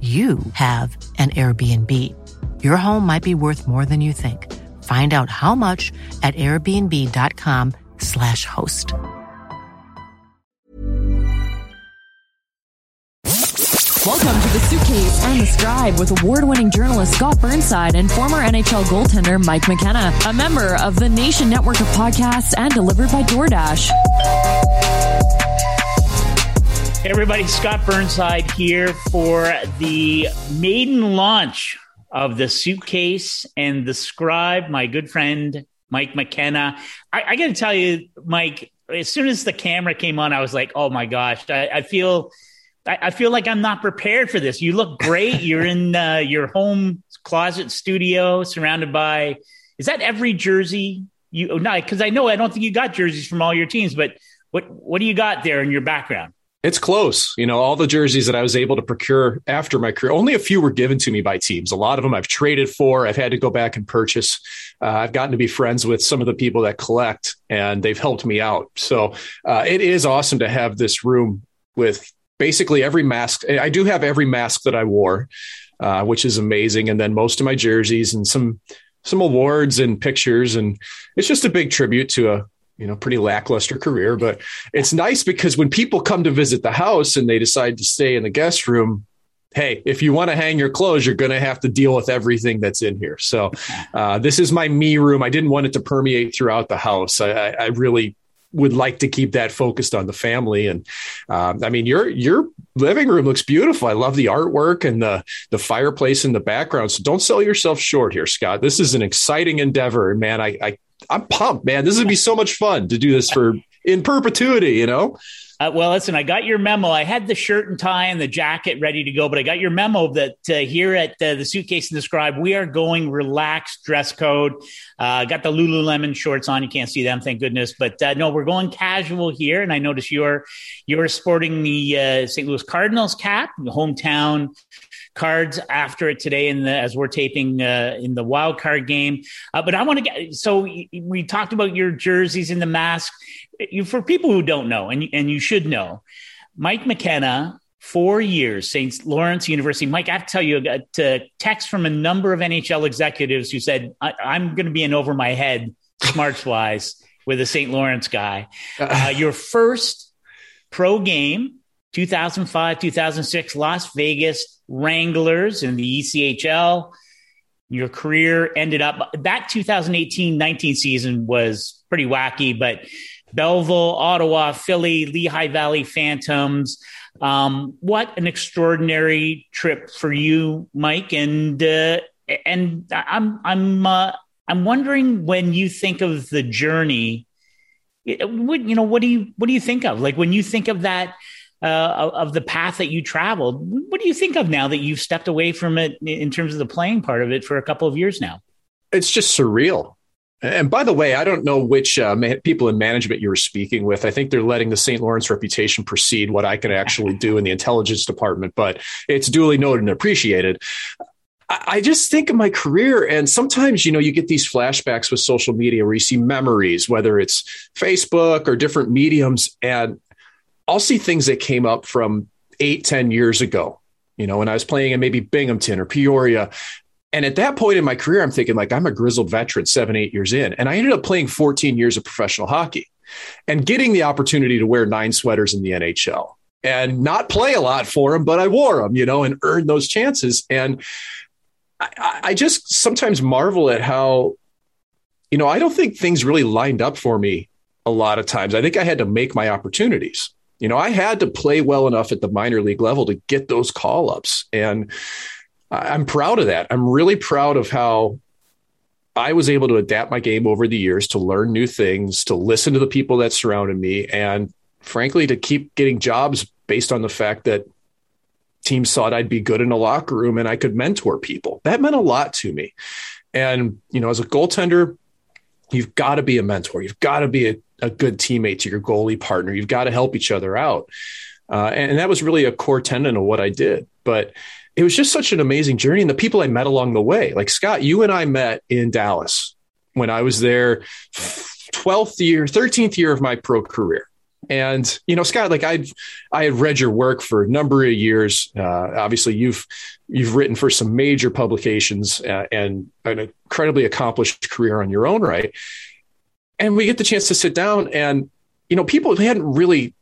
you have an Airbnb. Your home might be worth more than you think. Find out how much at airbnb.com/slash host. Welcome to the Suitcase and the Scribe with award-winning journalist Scott Burnside and former NHL goaltender Mike McKenna, a member of the Nation Network of podcasts and delivered by DoorDash. Hey everybody, Scott Burnside here for the maiden launch of the suitcase and the scribe, my good friend Mike McKenna. I, I got to tell you, Mike, as soon as the camera came on, I was like, oh my gosh, I, I feel. I, I feel like I'm not prepared for this. You look great. You're in uh, your home closet studio, surrounded by. Is that every jersey you? Not because I know I don't think you got jerseys from all your teams, but what what do you got there in your background? It's close. You know, all the jerseys that I was able to procure after my career, only a few were given to me by teams. A lot of them I've traded for. I've had to go back and purchase. Uh, I've gotten to be friends with some of the people that collect, and they've helped me out. So uh, it is awesome to have this room with basically every mask. I do have every mask that I wore, uh, which is amazing. And then most of my jerseys and some some awards and pictures. And it's just a big tribute to a you know, pretty lackluster career, but it's nice because when people come to visit the house and they decide to stay in the guest room, hey, if you want to hang your clothes, you're going to have to deal with everything that's in here. So uh, this is my me room. I didn't want it to permeate throughout the house. I, I really would like to keep that focused on the family. And um, I mean, your your living room looks beautiful. I love the artwork and the the fireplace in the background. So don't sell yourself short here, Scott. This is an exciting endeavor, man. I, I I'm pumped, man. This would be so much fun to do this for in perpetuity, you know? Uh, well, listen, I got your memo. I had the shirt and tie and the jacket ready to go, but I got your memo that uh, here at uh, the suitcase and the scribe, we are going relaxed dress code. Uh, got the Lululemon shorts on. You can't see them, thank goodness. But uh, no, we're going casual here. And I notice you're you're sporting the uh, St. Louis Cardinals cap, hometown cards after it today in the as we're taping uh, in the wild card game. Uh, but I want to get so we talked about your jerseys and the mask. You, for people who don't know, and and you should know, Mike McKenna. Four years, St. Lawrence University. Mike, I have to tell you, I got a text from a number of NHL executives who said, I- am going to be in over my head, smarts wise, with a St. Lawrence guy. Uh, your first pro game, 2005, 2006, Las Vegas, Wranglers in the ECHL. Your career ended up that 2018 19 season was pretty wacky, but Belleville, Ottawa, Philly, Lehigh Valley Phantoms. Um, what an extraordinary trip for you, Mike. And uh, and I'm I'm uh, I'm wondering when you think of the journey, what you know, what do you what do you think of? Like when you think of that uh, of the path that you traveled. What do you think of now that you've stepped away from it in terms of the playing part of it for a couple of years now? It's just surreal. And by the way, I don't know which uh, people in management you were speaking with. I think they're letting the St. Lawrence reputation precede what I can actually do in the intelligence department, but it's duly noted and appreciated. I just think of my career, and sometimes, you know, you get these flashbacks with social media where you see memories, whether it's Facebook or different mediums, and I'll see things that came up from eight, ten years ago, you know, when I was playing in maybe Binghamton or Peoria. And at that point in my career, I'm thinking like I'm a grizzled veteran, seven, eight years in. And I ended up playing 14 years of professional hockey and getting the opportunity to wear nine sweaters in the NHL and not play a lot for them, but I wore them, you know, and earned those chances. And I, I just sometimes marvel at how, you know, I don't think things really lined up for me a lot of times. I think I had to make my opportunities. You know, I had to play well enough at the minor league level to get those call ups. And I'm proud of that. I'm really proud of how I was able to adapt my game over the years to learn new things, to listen to the people that surrounded me, and frankly, to keep getting jobs based on the fact that teams thought I'd be good in a locker room and I could mentor people. That meant a lot to me. And, you know, as a goaltender, you've got to be a mentor. You've got to be a, a good teammate to your goalie partner. You've got to help each other out. Uh, and, and that was really a core tenet of what I did. But it was just such an amazing journey. And the people I met along the way, like Scott, you and I met in Dallas when I was there, 12th year, 13th year of my pro career. And you know, Scott, like I, I had read your work for a number of years. Uh, obviously, you've you've written for some major publications uh, and an incredibly accomplished career on your own right. And we get the chance to sit down, and you know, people hadn't really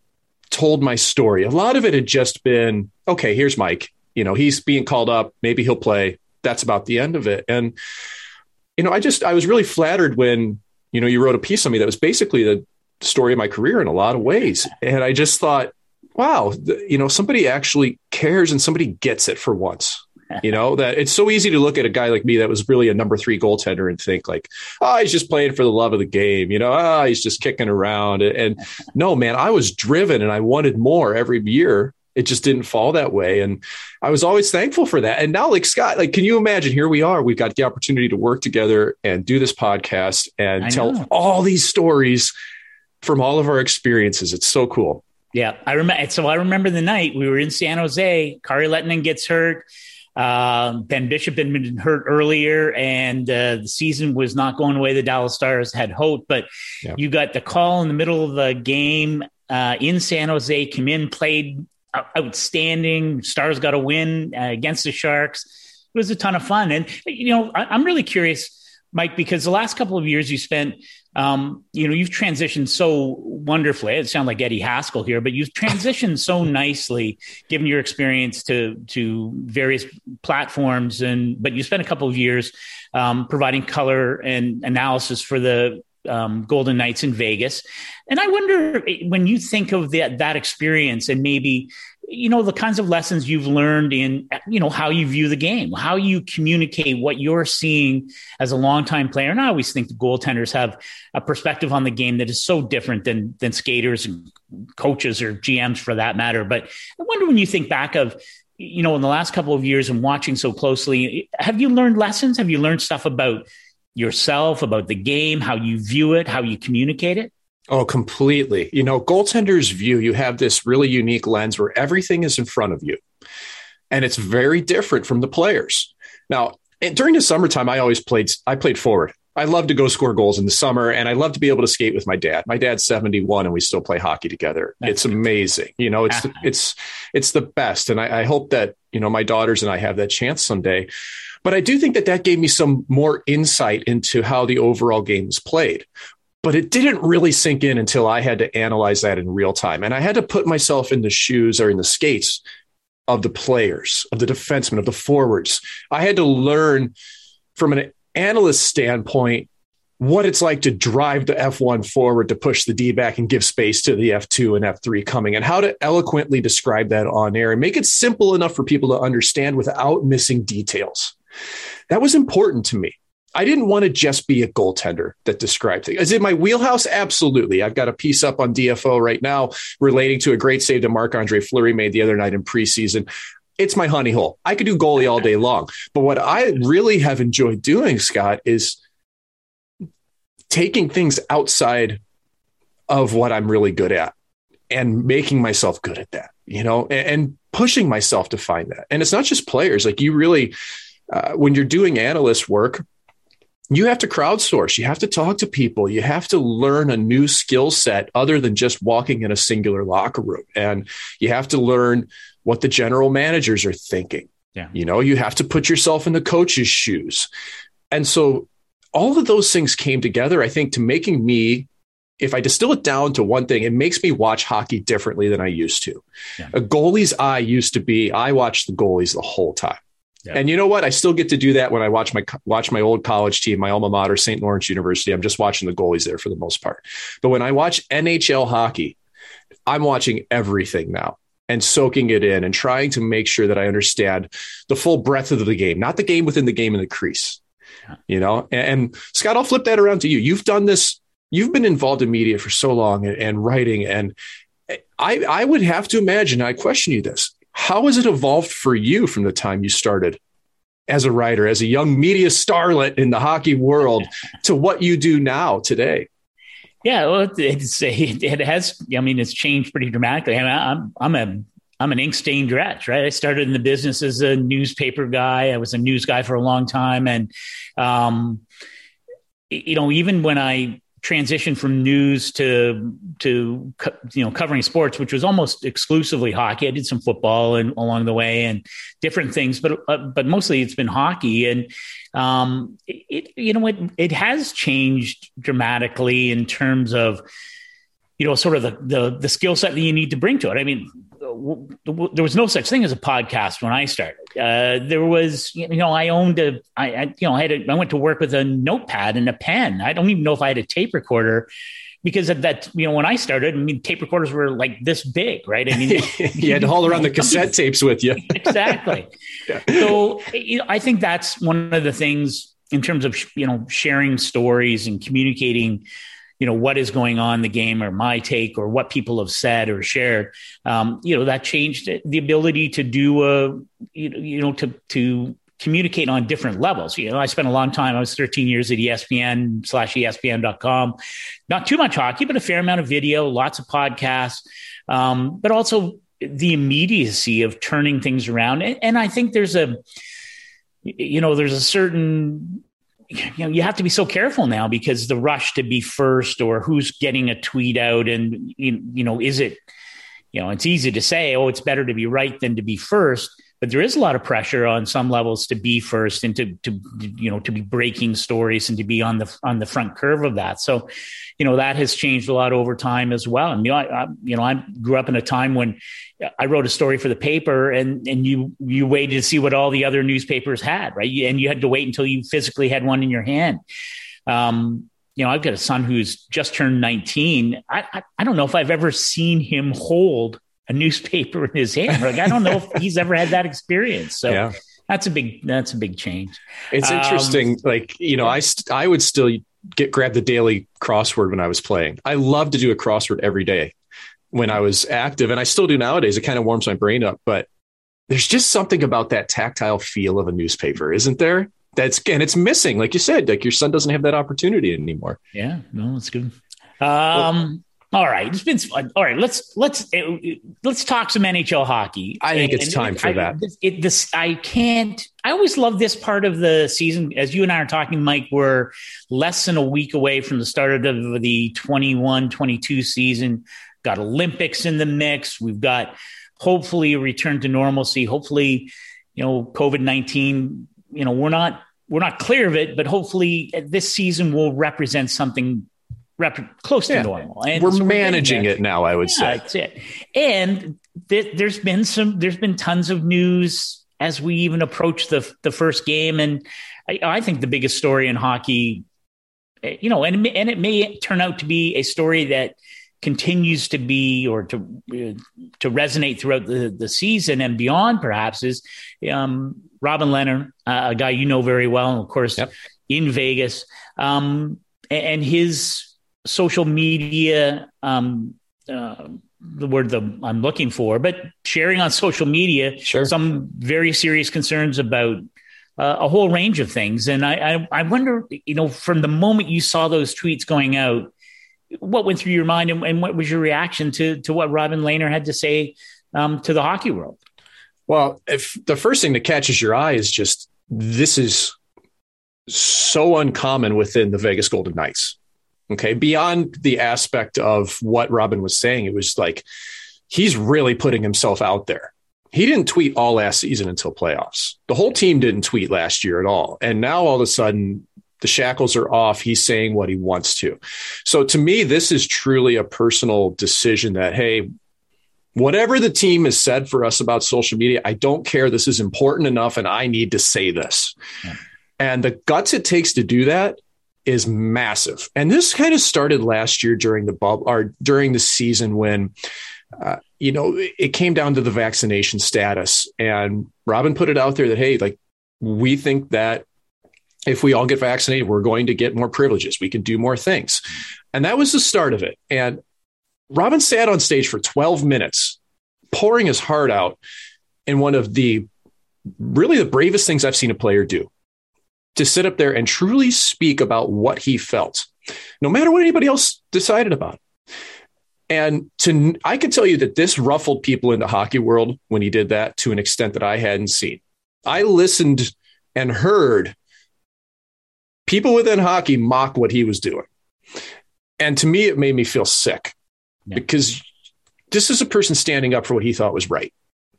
told my story. A lot of it had just been, okay, here's Mike. You know, he's being called up. Maybe he'll play. That's about the end of it. And you know, I just I was really flattered when you know you wrote a piece on me that was basically the story of my career in a lot of ways. And I just thought, wow, you know, somebody actually cares and somebody gets it for once. You know, that it's so easy to look at a guy like me that was really a number three goaltender and think like, oh, he's just playing for the love of the game. You know, ah, oh, he's just kicking around. And no, man, I was driven and I wanted more every year. It just didn't fall that way. And I was always thankful for that. And now, like Scott, like, can you imagine? Here we are. We've got the opportunity to work together and do this podcast and tell all these stories from all of our experiences. It's so cool. Yeah, I remember. So I remember the night we were in San Jose. Kari Lehtonen gets hurt. Uh, ben Bishop had been hurt earlier, and uh, the season was not going the way the Dallas Stars had hoped. But yeah. you got the call in the middle of the game uh, in San Jose. came in, played outstanding. Stars got a win uh, against the Sharks. It was a ton of fun, and you know I, I'm really curious, Mike, because the last couple of years you spent um, you know, you've transitioned so wonderfully. It sounds like Eddie Haskell here, but you've transitioned so nicely, given your experience to to various platforms. And but you spent a couple of years um, providing color and analysis for the um, Golden Knights in Vegas. And I wonder when you think of that that experience and maybe you know the kinds of lessons you've learned in you know how you view the game how you communicate what you're seeing as a longtime player. And i always think the goaltenders have a perspective on the game that is so different than than skaters and coaches or gms for that matter. But i wonder when you think back of you know in the last couple of years and watching so closely have you learned lessons? Have you learned stuff about yourself about the game how you view it how you communicate it Oh, completely. You know, goaltenders view you have this really unique lens where everything is in front of you. And it's very different from the players. Now, during the summertime, I always played I played forward. I love to go score goals in the summer and I love to be able to skate with my dad. My dad's 71 and we still play hockey together. That's it's amazing. You know, it's it's it's the best. And I, I hope that, you know, my daughters and I have that chance someday. But I do think that that gave me some more insight into how the overall game is played but it didn't really sink in until I had to analyze that in real time. And I had to put myself in the shoes or in the skates of the players, of the defensemen, of the forwards. I had to learn from an analyst standpoint what it's like to drive the F1 forward to push the D back and give space to the F2 and F3 coming, and how to eloquently describe that on air and make it simple enough for people to understand without missing details. That was important to me. I didn't want to just be a goaltender that described things. Is it my wheelhouse? Absolutely. I've got a piece up on DFO right now relating to a great save that Marc Andre Fleury made the other night in preseason. It's my honey hole. I could do goalie all day long. But what I really have enjoyed doing, Scott, is taking things outside of what I'm really good at and making myself good at that, you know, and, pushing myself to find that. And it's not just players. Like you really, uh, when you're doing analyst work, you have to crowdsource. You have to talk to people. You have to learn a new skill set other than just walking in a singular locker room. And you have to learn what the general managers are thinking. Yeah. You know, you have to put yourself in the coach's shoes. And so all of those things came together, I think, to making me if I distill it down to one thing, it makes me watch hockey differently than I used to. Yeah. A goalie's eye used to be I watched the goalies the whole time. Yeah. And you know what? I still get to do that when I watch my watch my old college team, my alma mater, St. Lawrence University. I'm just watching the goalies there for the most part. But when I watch NHL hockey, I'm watching everything now and soaking it in and trying to make sure that I understand the full breadth of the game, not the game within the game in the crease. You know, and, and Scott, I'll flip that around to you. You've done this. You've been involved in media for so long and, and writing, and eh, I, I would have to imagine. I question you this: How has it evolved for you from the time you started as a writer, as a young media starlet in the hockey world, to what you do now today? Yeah, well, it's, it, it has. I mean, it's changed pretty dramatically. I mean, I'm I'm a I'm an ink stained wretch, right? I started in the business as a newspaper guy. I was a news guy for a long time, and um, you know, even when I transitioned from news to to you know covering sports, which was almost exclusively hockey. I did some football and along the way and different things, but uh, but mostly it's been hockey. And um, it you know it it has changed dramatically in terms of you know sort of the the, the skill set that you need to bring to it. I mean, there was no such thing as a podcast when I started. Uh, there was, you know, I owned a, I, I you know, I had, a, I went to work with a notepad and a pen. I don't even know if I had a tape recorder because of that, you know, when I started, I mean, tape recorders were like this big, right? I mean, you had to haul around the cassette tapes with you. exactly. Yeah. So, you know, I think that's one of the things in terms of, you know, sharing stories and communicating you know what is going on in the game or my take or what people have said or shared um, you know that changed the ability to do a you know, you know to to communicate on different levels. You know i spent a long time i was 13 years at espn slash espn.com not too much hockey but a fair amount of video lots of podcasts um, but also the immediacy of turning things around. And, and i think there's a you know there's a certain you know you have to be so careful now because the rush to be first or who's getting a tweet out and you, you know is it you know it's easy to say oh it's better to be right than to be first but there is a lot of pressure on some levels to be first and to to you know to be breaking stories and to be on the on the front curve of that. So you know that has changed a lot over time as well. And you know I, I you know I grew up in a time when I wrote a story for the paper and and you you waited to see what all the other newspapers had right? And you had to wait until you physically had one in your hand. Um you know I've got a son who's just turned 19 I, I, I don't know if I've ever seen him hold a newspaper in his hand. Like I don't know if he's ever had that experience. So yeah. that's a big that's a big change. It's interesting. Um, like you know, I st- I would still get grab the daily crossword when I was playing. I love to do a crossword every day when I was active, and I still do nowadays. It kind of warms my brain up, but there's just something about that tactile feel of a newspaper, isn't there? That's and it's missing, like you said. Like your son doesn't have that opportunity anymore. Yeah, no, that's good. Um, well, all right, it's been fun. All right, let's let's uh, let's talk some NHL hockey. I think and, it's time for I, that. It, this I can't. I always love this part of the season. As you and I are talking, Mike, we're less than a week away from the start of the 21-22 season. Got Olympics in the mix. We've got hopefully a return to normalcy. Hopefully, you know, COVID nineteen. You know, we're not we're not clear of it, but hopefully uh, this season will represent something rep- close yeah. to normal. And we're managing it now, I would yeah, say. That's it. And th- there's been some, there's been tons of news as we even approach the the first game, and I, I think the biggest story in hockey, eh, you know, and and it may turn out to be a story that continues to be or to uh, to resonate throughout the, the season and beyond perhaps is um, Robin Lehner, uh, a guy you know very well, and of course yep. in Vegas, um, and his social media, um, uh, the word that I'm looking for, but sharing on social media sure. some very serious concerns about uh, a whole range of things. And I, I, I, wonder, you know, from the moment you saw those tweets going out, what went through your mind and, and what was your reaction to, to what Robin Lehner had to say um, to the hockey world? Well, if the first thing that catches your eye is just this is so uncommon within the Vegas Golden Knights. Okay. Beyond the aspect of what Robin was saying, it was like he's really putting himself out there. He didn't tweet all last season until playoffs. The whole team didn't tweet last year at all. And now all of a sudden, The shackles are off. He's saying what he wants to. So to me, this is truly a personal decision that, hey, whatever the team has said for us about social media, I don't care. This is important enough and I need to say this. Yeah. And the guts it takes to do that is massive. And this kind of started last year during the bubble or during the season when, uh, you know, it came down to the vaccination status. And Robin put it out there that, hey, like, we think that if we all get vaccinated, we're going to get more privileges. We can do more things. And that was the start of it. And Robin sat on stage for 12 minutes, pouring his heart out in one of the really the bravest things I've seen a player do to sit up there and truly speak about what he felt, no matter what anybody else decided about. And to, I can tell you that this ruffled people in the hockey world when he did that to an extent that I hadn't seen. I listened and heard people within hockey mock what he was doing. And to me, it made me feel sick yeah. because this is a person standing up for what he thought was right.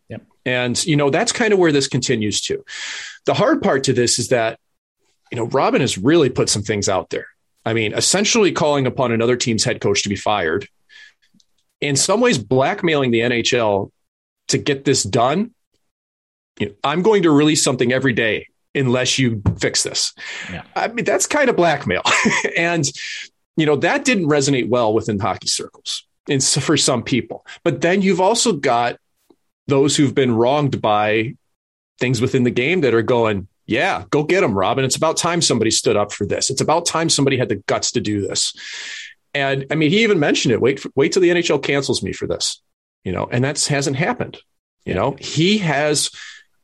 Yep. And, you know, that's kind of where this continues to. The hard part to this is that, you know, Robin has really put some things out there. I mean, essentially calling upon another team's head coach to be fired, in some ways, blackmailing the NHL to get this done. You know, I'm going to release something every day unless you fix this. Yeah. I mean, that's kind of blackmail. and, you know, that didn't resonate well within hockey circles in, for some people. But then you've also got those who've been wronged by things within the game that are going, yeah, go get them, Robin. It's about time somebody stood up for this. It's about time somebody had the guts to do this. And I mean, he even mentioned it. Wait, wait till the NHL cancels me for this, you know, and that hasn't happened. You know, he has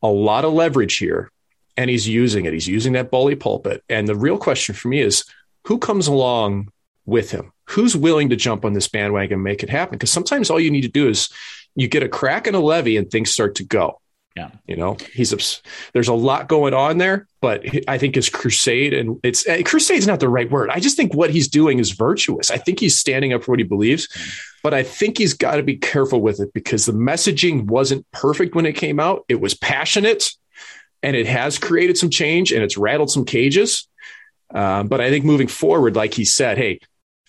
a lot of leverage here and he's using it. He's using that bully pulpit. And the real question for me is who comes along with him? Who's willing to jump on this bandwagon and make it happen? Because sometimes all you need to do is you get a crack in a levee and things start to go. Yeah. You know, he's there's a lot going on there, but I think his crusade and it's eh, crusade's not the right word. I just think what he's doing is virtuous. I think he's standing up for what he believes, but I think he's got to be careful with it because the messaging wasn't perfect when it came out. It was passionate and it has created some change and it's rattled some cages. Um, but I think moving forward, like he said, hey,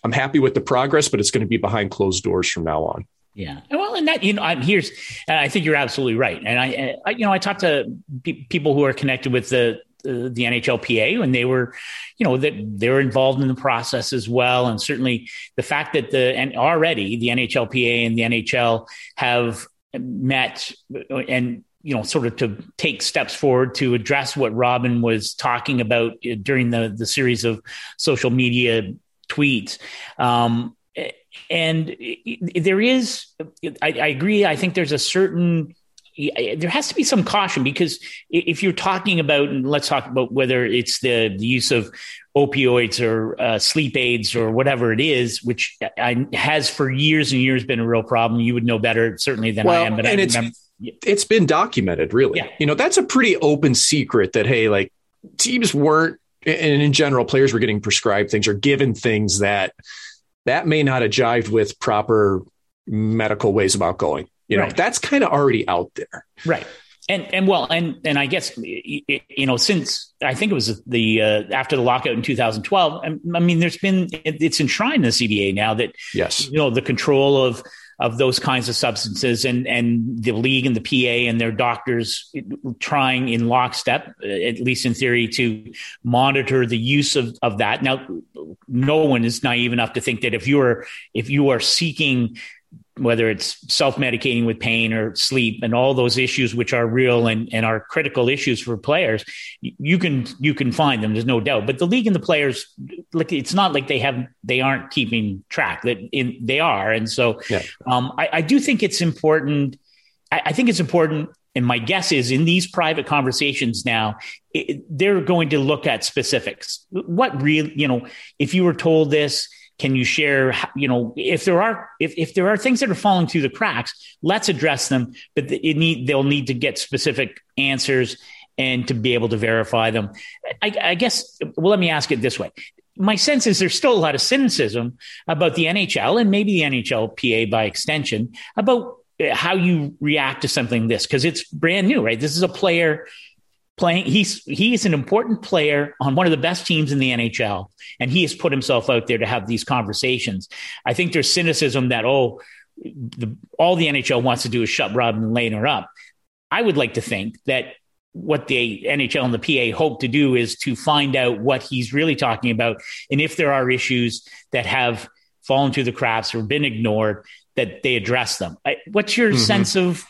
I'm happy with the progress, but it's going to be behind closed doors from now on. Yeah. Well, and that, you know, I'm here's, I think you're absolutely right. And I, I you know, I talked to people who are connected with the, the, the NHLPA and they were, you know, that they're involved in the process as well. And certainly the fact that the, and already the NHLPA and the NHL have met and you know, sort of to take steps forward to address what Robin was talking about uh, during the the series of social media tweets. Um, and there is, I, I agree. I think there's a certain there has to be some caution because if you're talking about, and let's talk about whether it's the, the use of opioids or uh, sleep aids or whatever it is, which I, has for years and years been a real problem. You would know better certainly than well, I am, but and I it's, remember. it's been documented really. Yeah. You know, that's a pretty open secret that, Hey, like teams weren't, and in general, players were getting prescribed things or given things that that may not have jived with proper medical ways about going. You know, right. that's kind of already out there. Right. And and well and and I guess you know since I think it was the uh, after the lockout in 2012 I mean there's been it's enshrined in the CBA now that yes you know the control of of those kinds of substances and and the league and the PA and their doctors trying in lockstep at least in theory to monitor the use of of that. Now no one is naive enough to think that if you are if you are seeking whether it's self-medicating with pain or sleep and all those issues which are real and, and are critical issues for players you can you can find them there's no doubt. But the league and the players like it's not like they have they aren't keeping track that in, they are. And so yeah. um, I, I, do think it's important I, I, think it's important and my guess is in these private conversations now it, they're going to look at specifics. What real you know if you were told this can you share, you know, if there are if, if there are things that are falling through the cracks, let's address them. But it need they'll need to get specific answers and to be able to verify them. I, I guess. Well, let me ask it this way: my sense is there's still a lot of cynicism about the NHL and maybe the NHLPA by extension about how you react to something this because it's brand new, right? This is a player playing he's he's an important player on one of the best teams in the NHL and he has put himself out there to have these conversations. I think there's cynicism that oh the, all the NHL wants to do is shut Robin Lehner up. I would like to think that what the NHL and the PA hope to do is to find out what he's really talking about and if there are issues that have fallen through the cracks or been ignored that they address them. What's your mm-hmm. sense of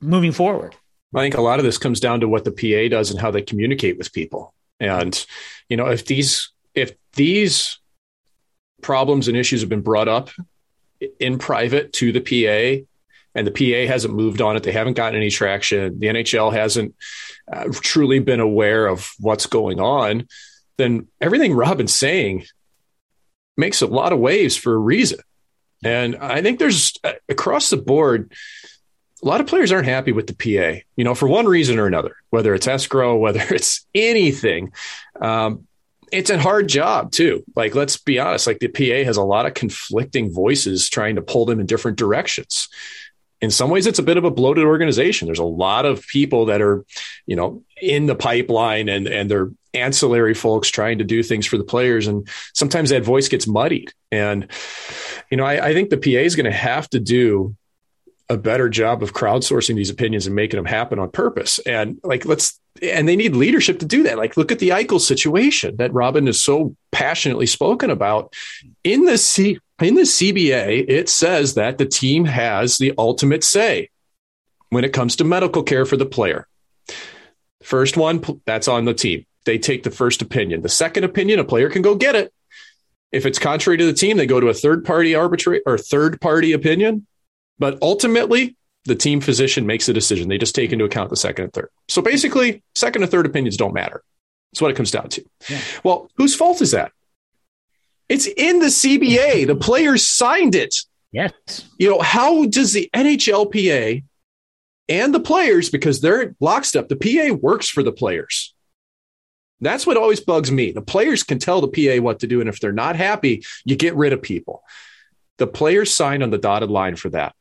moving forward? I think a lot of this comes down to what the PA does and how they communicate with people. And you know, if these if these problems and issues have been brought up in private to the PA and the PA hasn't moved on it, they haven't gotten any traction, the NHL hasn't uh, truly been aware of what's going on, then everything Robin's saying makes a lot of waves for a reason. And I think there's uh, across the board, a lot of players aren't happy with the PA, you know, for one reason or another, whether it's escrow, whether it's anything. Um, it's a hard job too. Like, let's be honest, like the PA has a lot of conflicting voices trying to pull them in different directions. In some ways, it's a bit of a bloated organization. There's a lot of people that are, you know, in the pipeline and, and they're ancillary folks trying to do things for the players. And sometimes that voice gets muddied. And, you know, I, I think the PA is going to have to do a better job of crowdsourcing these opinions and making them happen on purpose. And like, let's, and they need leadership to do that. Like, look at the Eichel situation that Robin is so passionately spoken about. In the C, in the CBA, it says that the team has the ultimate say when it comes to medical care for the player. First one, that's on the team. They take the first opinion. The second opinion, a player can go get it. If it's contrary to the team, they go to a third party arbitrary or third party opinion but ultimately, the team physician makes a decision. They just take into account the second and third. So basically, second and third opinions don't matter. That's what it comes down to. Yeah. Well, whose fault is that? It's in the CBA. the players signed it. Yes. You know, how does the NHLPA and the players, because they're lockstep, the PA works for the players. That's what always bugs me. The players can tell the PA what to do. And if they're not happy, you get rid of people. The players signed on the dotted line for that.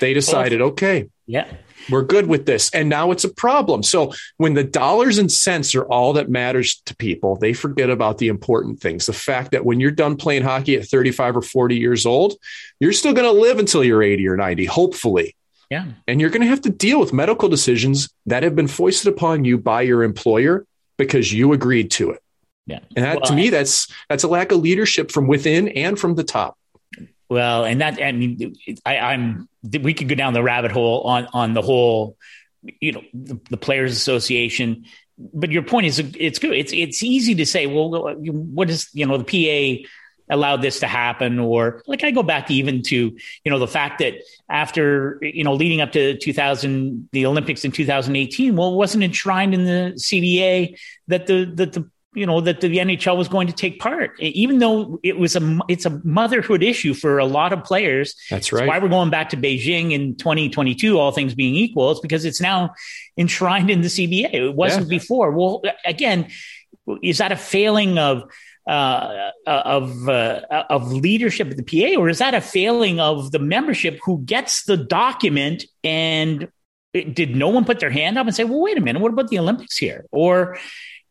They decided, okay, yeah, we're good with this. And now it's a problem. So when the dollars and cents are all that matters to people, they forget about the important things. The fact that when you're done playing hockey at 35 or 40 years old, you're still going to live until you're 80 or 90, hopefully. Yeah. And you're going to have to deal with medical decisions that have been foisted upon you by your employer because you agreed to it. Yeah. And that, well, to me, that's that's a lack of leadership from within and from the top. Well, and that I mean, I, I'm we could go down the rabbit hole on on the whole, you know, the, the players' association. But your point is, it's good. It's it's easy to say, well, what is you know the PA allowed this to happen or like i go back even to you know the fact that after you know leading up to 2000 the olympics in 2018 well it wasn't enshrined in the cba that the that the you know that the NHL was going to take part, even though it was a it's a motherhood issue for a lot of players. That's right. why we're going back to Beijing in 2022, all things being equal. It's because it's now enshrined in the CBA. It wasn't yeah. before. Well, again, is that a failing of uh, of uh, of leadership at the PA, or is that a failing of the membership who gets the document and did no one put their hand up and say, "Well, wait a minute, what about the Olympics here?" Or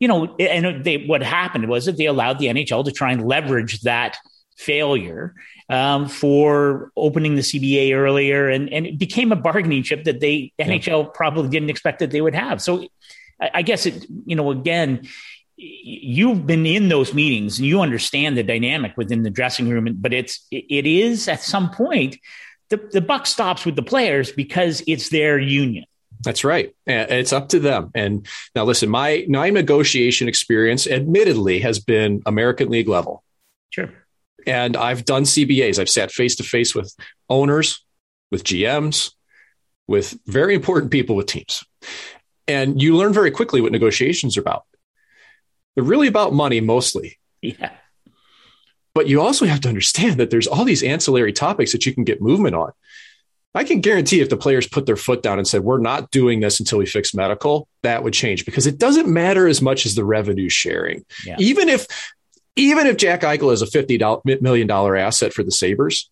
you know, and they, what happened was that they allowed the NHL to try and leverage that failure um, for opening the CBA earlier, and and it became a bargaining chip that they yeah. NHL probably didn't expect that they would have. So, I, I guess it, you know, again, you've been in those meetings and you understand the dynamic within the dressing room, but it's it is at some point the the buck stops with the players because it's their union. That's right. It's up to them. And now, listen, my my negotiation experience, admittedly, has been American League level. Sure. And I've done CBAs. I've sat face to face with owners, with GMs, with very important people with teams. And you learn very quickly what negotiations are about. They're really about money mostly. Yeah. But you also have to understand that there's all these ancillary topics that you can get movement on. I can guarantee if the players put their foot down and said, we're not doing this until we fix medical, that would change because it doesn't matter as much as the revenue sharing. Yeah. Even if, even if Jack Eichel is a $50 million asset for the Sabres,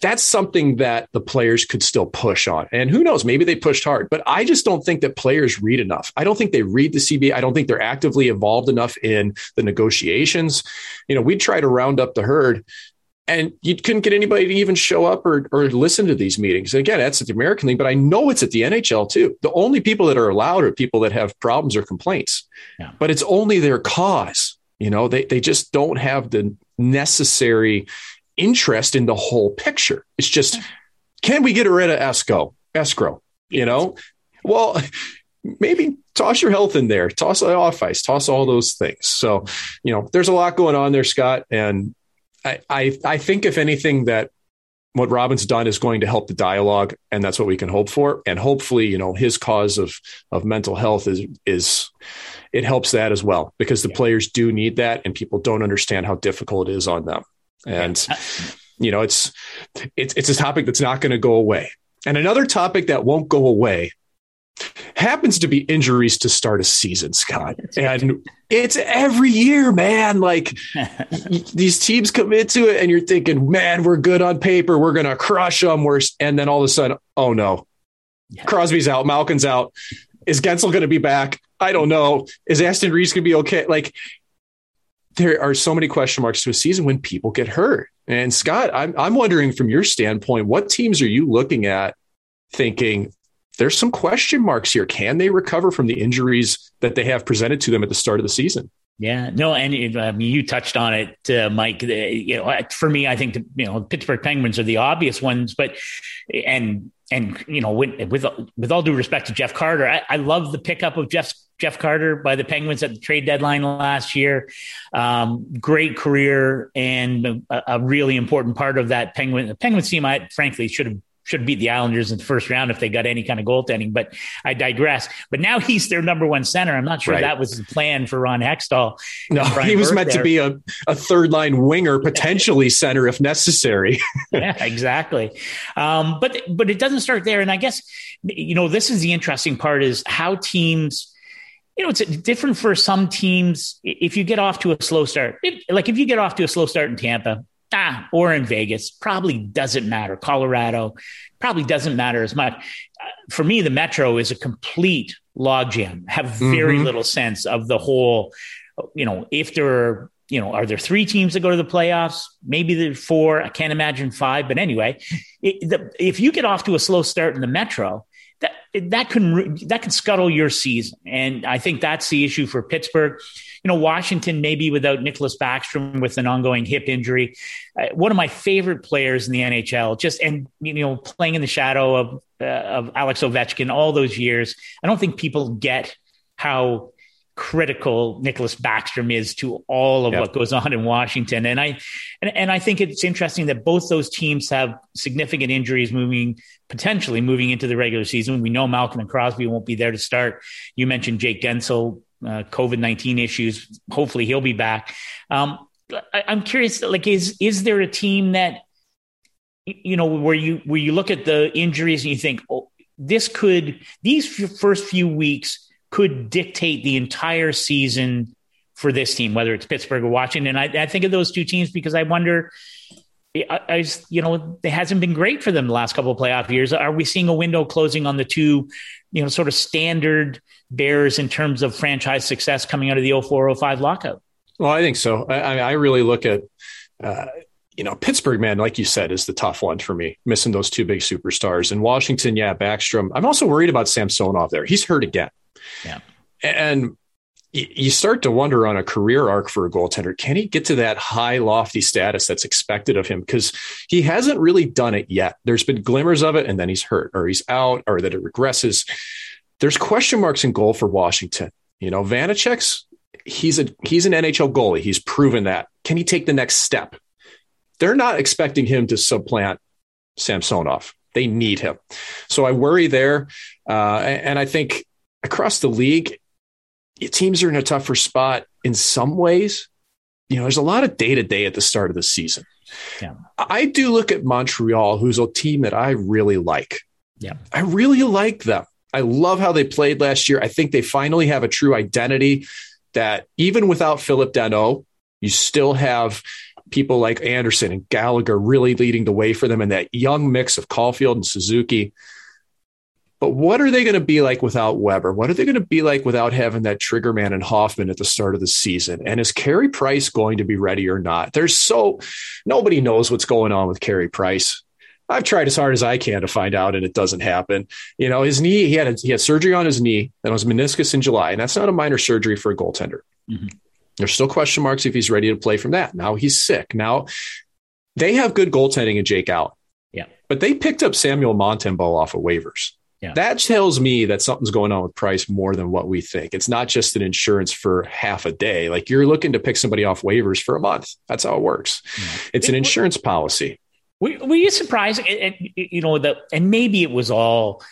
that's something that the players could still push on. And who knows, maybe they pushed hard, but I just don't think that players read enough. I don't think they read the CBA. I don't think they're actively involved enough in the negotiations. You know, we try to round up the herd and you couldn't get anybody to even show up or, or listen to these meetings. And again, that's at the American League, but I know it's at the NHL too. The only people that are allowed are people that have problems or complaints, yeah. but it's only their cause. You know, they, they just don't have the necessary interest in the whole picture. It's just, can we get rid of escrow? Escrow, you know? Well, maybe toss your health in there, toss it off ice, toss all those things. So, you know, there's a lot going on there, Scott. And I, I, I think if anything that what Robin's done is going to help the dialogue, and that's what we can hope for. And hopefully, you know, his cause of of mental health is is it helps that as well because the yeah. players do need that, and people don't understand how difficult it is on them. And yeah. you know, it's it's it's a topic that's not going to go away. And another topic that won't go away happens to be injuries to start a season, Scott. And it's every year, man. Like these teams commit to it, and you're thinking, man, we're good on paper. We're going to crush them. We're, and then all of a sudden, oh no, yeah. Crosby's out, Malkin's out. Is Guentzel going to be back? I don't know. Is Aston Reese going to be okay? Like there are so many question marks to a season when people get hurt. And Scott, I'm, I'm wondering from your standpoint, what teams are you looking at thinking there's some question marks here? Can they recover from the injuries that they have presented to them at the start of the season? Yeah, no, and I mean, you touched on it, uh, Mike. you know, for me, I think the, you know Pittsburgh Penguins are the obvious ones, but and and you know, with with, with all due respect to Jeff Carter, I, I love the pickup of Jeff Jeff Carter by the Penguins at the trade deadline last year. Um, great career and a, a, really important part of that Penguin Penguins team. I frankly should have should beat the Islanders in the first round if they got any kind of goaltending. But I digress. But now he's their number one center. I'm not sure right. that was the plan for Ron Hextall. No, he was meant there. to be a, a third line winger, potentially center if necessary. yeah, exactly. Um, but but it doesn't start there. And I guess you know this is the interesting part is how teams you know, it's different for some teams. If you get off to a slow start, it, like if you get off to a slow start in Tampa, ah, or in Vegas, probably doesn't matter. Colorado probably doesn't matter as much. Uh, for me, the Metro is a complete logjam. Have very mm-hmm. little sense of the whole. You know, if there are, you know, are there three teams that go to the playoffs? Maybe there four. I can't imagine five. But anyway, it, the, if you get off to a slow start in the Metro, that that can that can scuttle your season, and I think that's the issue for Pittsburgh you know, Washington maybe without Nicholas Backstrom with an ongoing hip injury. Uh, one of my favorite players in the NHL, just and you know, playing in the shadow of uh, of Alex Ovechkin all those years. I don't think people get how critical Nicholas Backstrom is to all of yep. what goes on in Washington. And I and, and I think it's interesting that both those teams have significant injuries moving potentially moving into the regular season. We know Malkin and Crosby won't be there to start. You mentioned Jake Guentzel uh, COVID nineteen issues. Hopefully, he'll be back. Um, I, I'm curious, like, is is there a team that you know where you where you look at the injuries and you think, oh, this could these first few weeks could dictate the entire season for this team, whether it's Pittsburgh or Washington. I, I think of those two teams because I wonder. I, I, you know, it hasn't been great for them the last couple of playoff years. Are we seeing a window closing on the two, you know, sort of standard bears in terms of franchise success coming out of the 0405 lockout? Well, I think so. I, I really look at, uh, you know, Pittsburgh, man, like you said, is the tough one for me, missing those two big superstars. And Washington, yeah, Backstrom. I'm also worried about Samsonov there. He's hurt again. Yeah. And you start to wonder on a career arc for a goaltender, can he get to that high, lofty status that's expected of him? Because he hasn't really done it yet. There's been glimmers of it, and then he's hurt, or he's out, or that it regresses there's question marks in goal for Washington. You know, Vanecek's he's a he's an NHL goalie. He's proven that. Can he take the next step? They're not expecting him to supplant Samsonov. They need him. So I worry there. Uh, and I think across the league, teams are in a tougher spot in some ways. You know, there's a lot of day to day at the start of the season. Yeah. I do look at Montreal, who's a team that I really like. Yeah. I really like them. I love how they played last year. I think they finally have a true identity that even without Phillip Danault, you still have people like Anderson and Gallagher really leading the way for them and that young mix of Caulfield and Suzuki. But what are they going to be like without Weber? What are they going to be like without having that trigger man and Hoffman at the start of the season? And is Carey Price going to be ready or not? There's so nobody knows what's going on with Carey Price. I've tried as hard as I can to find out, and it doesn't happen. You know, his knee, he had a, he had surgery on his knee, that was meniscus in July, and that's not a minor surgery for a goaltender. Mm-hmm. There's still question marks if he's ready to play from that. Now he's sick. Now they have good goaltending in Jake Allen. Yeah. But they picked up Samuel Montembeault off of waivers. Yeah. That tells me that something's going on with Price more than what we think. It's not just an insurance for half a day. Like you're looking to pick somebody off waivers for a month. That's how it works. Yeah. It's an insurance policy. Were, were you surprised? you know, that, and maybe it was all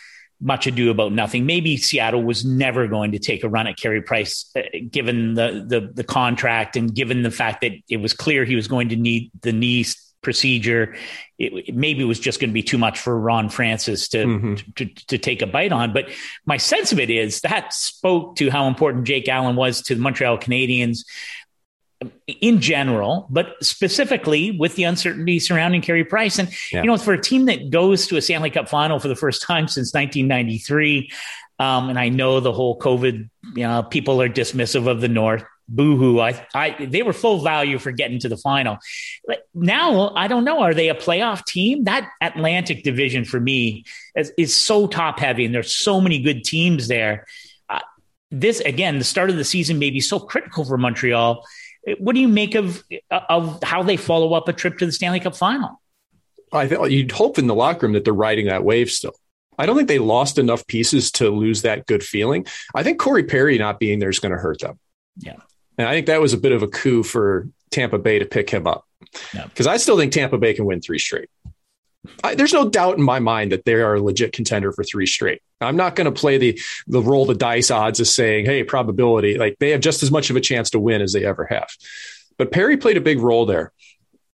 much ado about nothing. Maybe Seattle was never going to take a run at Carey Price, uh, given the, the the contract and given the fact that it was clear he was going to need the knee procedure. It, maybe it was just going to be too much for Ron Francis to, mm-hmm. to, to, to take a bite on. But my sense of it is that spoke to how important Jake Allen was to the Montreal Canadiens in general, but specifically with the uncertainty surrounding Carey Price. And, yeah. you know, for a team that goes to a Stanley Cup final for the first time since 1993, um, and I know the whole COVID, you know, people are dismissive of the North. Boohoo! I, I, they were full value for getting to the final. But now I don't know. Are they a playoff team? That Atlantic division for me is, is so top heavy, and there's so many good teams there. Uh, this again, the start of the season may be so critical for Montreal what do you make of of how they follow up a trip to the Stanley Cup final? I think you'd hope in the locker room that they're riding that wave still. I don't think they lost enough pieces to lose that good feeling. I think Corey Perry not being there is going to hurt them. Yeah. And I think that was a bit of a coup for Tampa Bay to pick him up. Because yeah. I still think Tampa Bay can win three straight. I, there's no doubt in my mind that they are a legit contender for three straight. I'm not going to play the the roll the dice odds of saying, hey, probability. Like they have just as much of a chance to win as they ever have. But Perry played a big role there.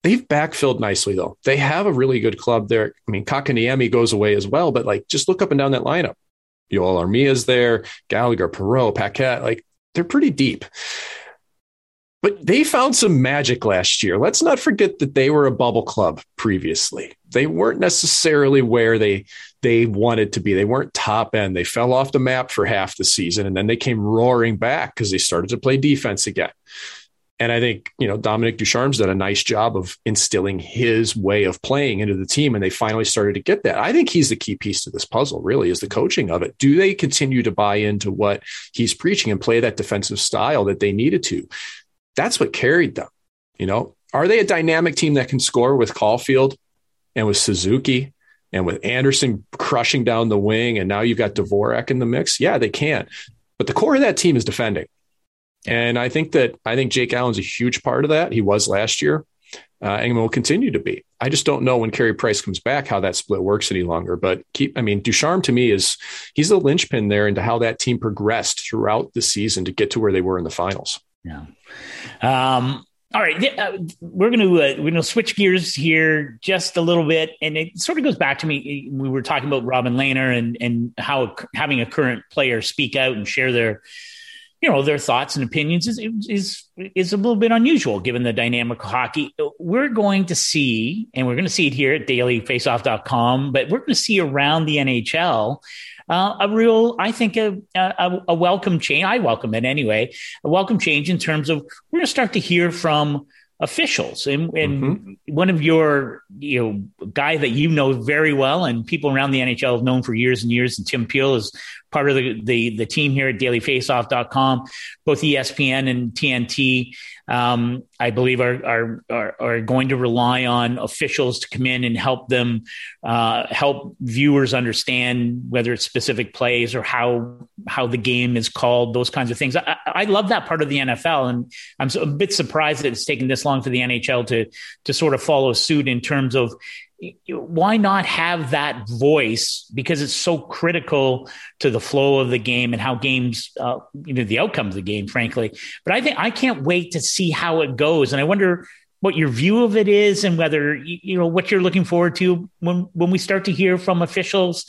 They've backfilled nicely though. They have a really good club there. I mean, Kotkaniemi goes away as well, but like just look up and down that lineup. Joel Armia's there, Gallagher, Perreault, Paquette. Like they're pretty deep. But they found some magic last year. Let's not forget that they were a bubble club previously. They weren't necessarily where they they wanted to be. They weren't top end. They fell off the map for half the season and then they came roaring back because they started to play defense again. And I think, you know, Dominic Ducharme's done a nice job of instilling his way of playing into the team. And they finally started to get that. I think he's the key piece to this puzzle, really, is the coaching of it. Do they continue to buy into what he's preaching and play that defensive style that they needed to? That's what carried them. You know, are they a dynamic team that can score with Caulfield and with Suzuki and with Anderson crushing down the wing? And now you've got Dvorak in the mix. Yeah, they can. But the core of that team is defending. And I think that I think Jake Allen's a huge part of that. He was last year uh, and will continue to be. I just don't know when Carey Price comes back how that split works any longer. But keep, I mean, Ducharme to me is he's the linchpin there into how that team progressed throughout the season to get to where they were in the finals. Yeah. Um, all right, uh, we're going to uh, we're going to switch gears here just a little bit, and it sort of goes back to me. We were talking about Robin Lehner and and how having a current player speak out and share their you know their thoughts and opinions is is is a little bit unusual given the dynamic of hockey. We're going to see, and we're going to see it here at dailyfaceoff.com, but we're going to see around the NHL uh, a real, I think, a, a, a welcome change. I welcome it anyway. A welcome change in terms of we're going to start to hear from officials and, and mm-hmm. one of your you know guy that you know very well and people around the NHL have known for years and years and Tim Peel is part of the the, the team here at dailyfaceoff.com both ESPN and TNT um, I believe are, are, are are going to rely on officials to come in and help them uh, help viewers understand whether it's specific plays or how how the game is called, those kinds of things. I, I love that part of the NFL, and I'm a bit surprised that it's taken this long for the NHL to to sort of follow suit in terms of why not have that voice? Because it's so critical to the flow of the game and how games uh, you know the outcome of the game frankly. But i think i can't wait to see how it goes. And i wonder what your view of it is and whether you know what you're looking forward to when when we start to hear from officials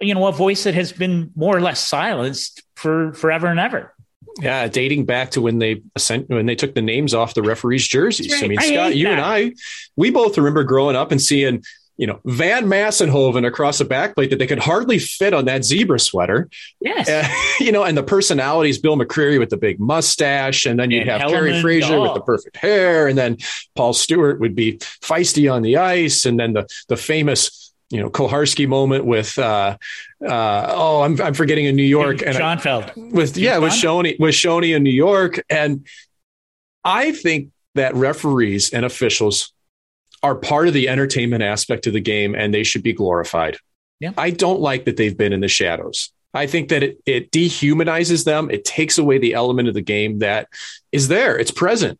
you know a voice that has been more or less silenced for forever and ever Yeah, dating back to when they sent when they took the names off the referees' jerseys. Right. I mean, I Scott, you that. and I, we both remember growing up and seeing you know, Van Massenhoven across a backplate that they could hardly fit on that zebra sweater. Yes. Uh, you know, and the personalities, Bill McCreary with the big mustache, and then you'd and have Kerry Fraser with the perfect hair, and then Paul Stewart would be feisty on the ice, and then the the famous you know Koharski moment with uh, uh, oh I'm I'm forgetting in New York and Schoenfeld with yeah with Shoney with Shoney in New York and I think that referees and officials are part of the entertainment aspect of the game and they should be glorified. Yeah. I don't like that they've been in the shadows. I think that it, it dehumanizes them. It takes away the element of the game that is there. It's present.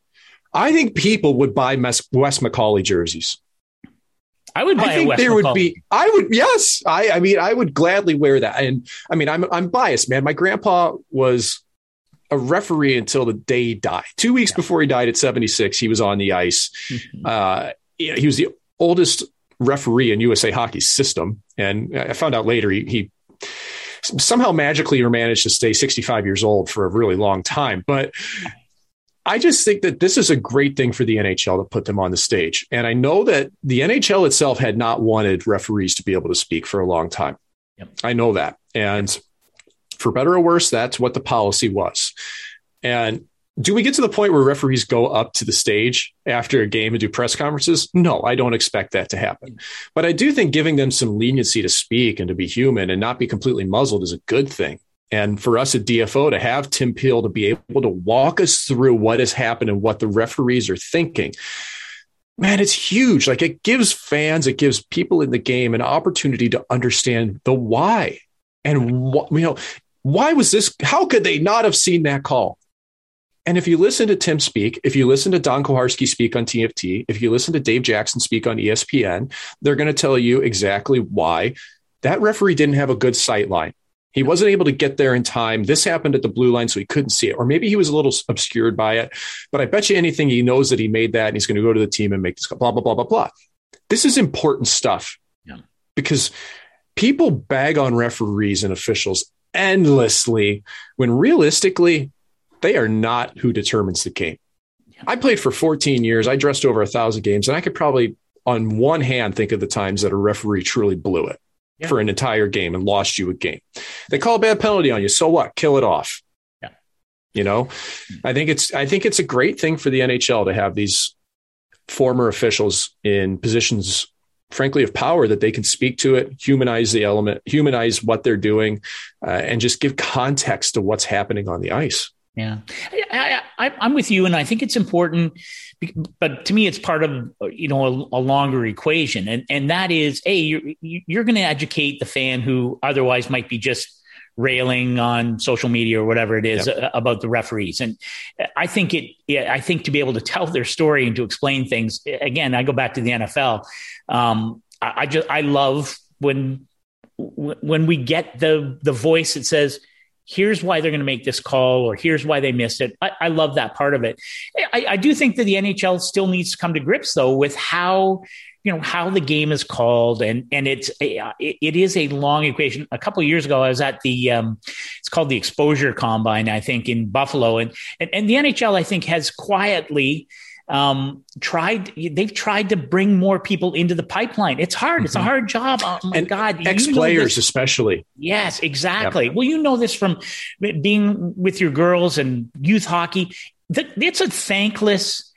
I think people would buy Wes McCauley jerseys. I would buy I think there would be. I would. Yes. I. I mean, I would gladly wear that. And I mean, I'm. I'm biased, man. My grandpa was a referee until the day he died. Two weeks yeah. before he died at 76, he was on the ice. Mm-hmm. Uh, he was the oldest referee in USA Hockey's system, and I found out later he, he somehow magically managed to stay 65 years old for a really long time. But I just think that this is a great thing for the NHL to put them on the stage. And I know that the NHL itself had not wanted referees to be able to speak for a long time. Yep. I know that. And for better or worse, that's what the policy was. And do we get to the point where referees go up to the stage after a game and do press conferences? No, I don't expect that to happen. But I do think giving them some leniency to speak and to be human and not be completely muzzled is a good thing. And for us at DFO to have Tim Peel to be able to walk us through what has happened and what the referees are thinking, man, it's huge. Like it gives fans, it gives people in the game an opportunity to understand the why and what, you know, why was this? How could they not have seen that call? And if you listen to Tim speak, if you listen to Don Koharski speak on TNT, if you listen to Dave Jackson speak on ESPN, they're going to tell you exactly why that referee didn't have a good sight line. He wasn't able to get there in time. This happened at the blue line, so he couldn't see it. Or maybe he was a little obscured by it. But I bet you anything he knows that he made that and he's going to go to the team and make this blah, blah, blah, blah, blah. This is important stuff yeah. because people bag on referees and officials endlessly when realistically, they are not who determines the game. I played for 14 years. I dressed over a thousand games, and I could probably, on one hand, think of the times that a referee truly blew it yeah. for an entire game and lost you a game. They call a bad penalty on you. So what? Kill it off. Yeah. You know, I think it's I think it's a great thing for the NHL to have these former officials in positions frankly of power that they can speak to it humanize the element humanize what they're doing uh, and just give context to what's happening on the ice yeah, I, am with you, and I think it's important. But to me, it's part of you know a, a longer equation, and and that is, a you're you're going to educate the fan who otherwise might be just railing on social media or whatever it is yep. about the referees. And I think it, I think to be able to tell their story and to explain things again, I go back to the NFL. Um, I, I just, I love when, when we get the, the voice that says, here's why they're going to make this call or here's why they missed it. I, I love that part of it. I, I, do think that the NHL still needs to come to grips though with how you know how the game is called and and it's a, it is a long equation. A couple years ago, I was at the um, it's called the Exposure Combine, I think in Buffalo, and and, and the NHL I think has quietly um, tried they've tried to bring more people into the pipeline. It's hard. Mm-hmm. It's a mm-hmm. hard job. Oh my and God. Ex players especially. Yes, exactly. Yep. Well, you know this from being with your girls and youth hockey. It's a thankless,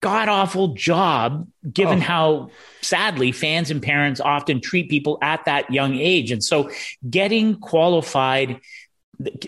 god awful job given oh. how sadly fans and parents often treat people at that young age. And so getting qualified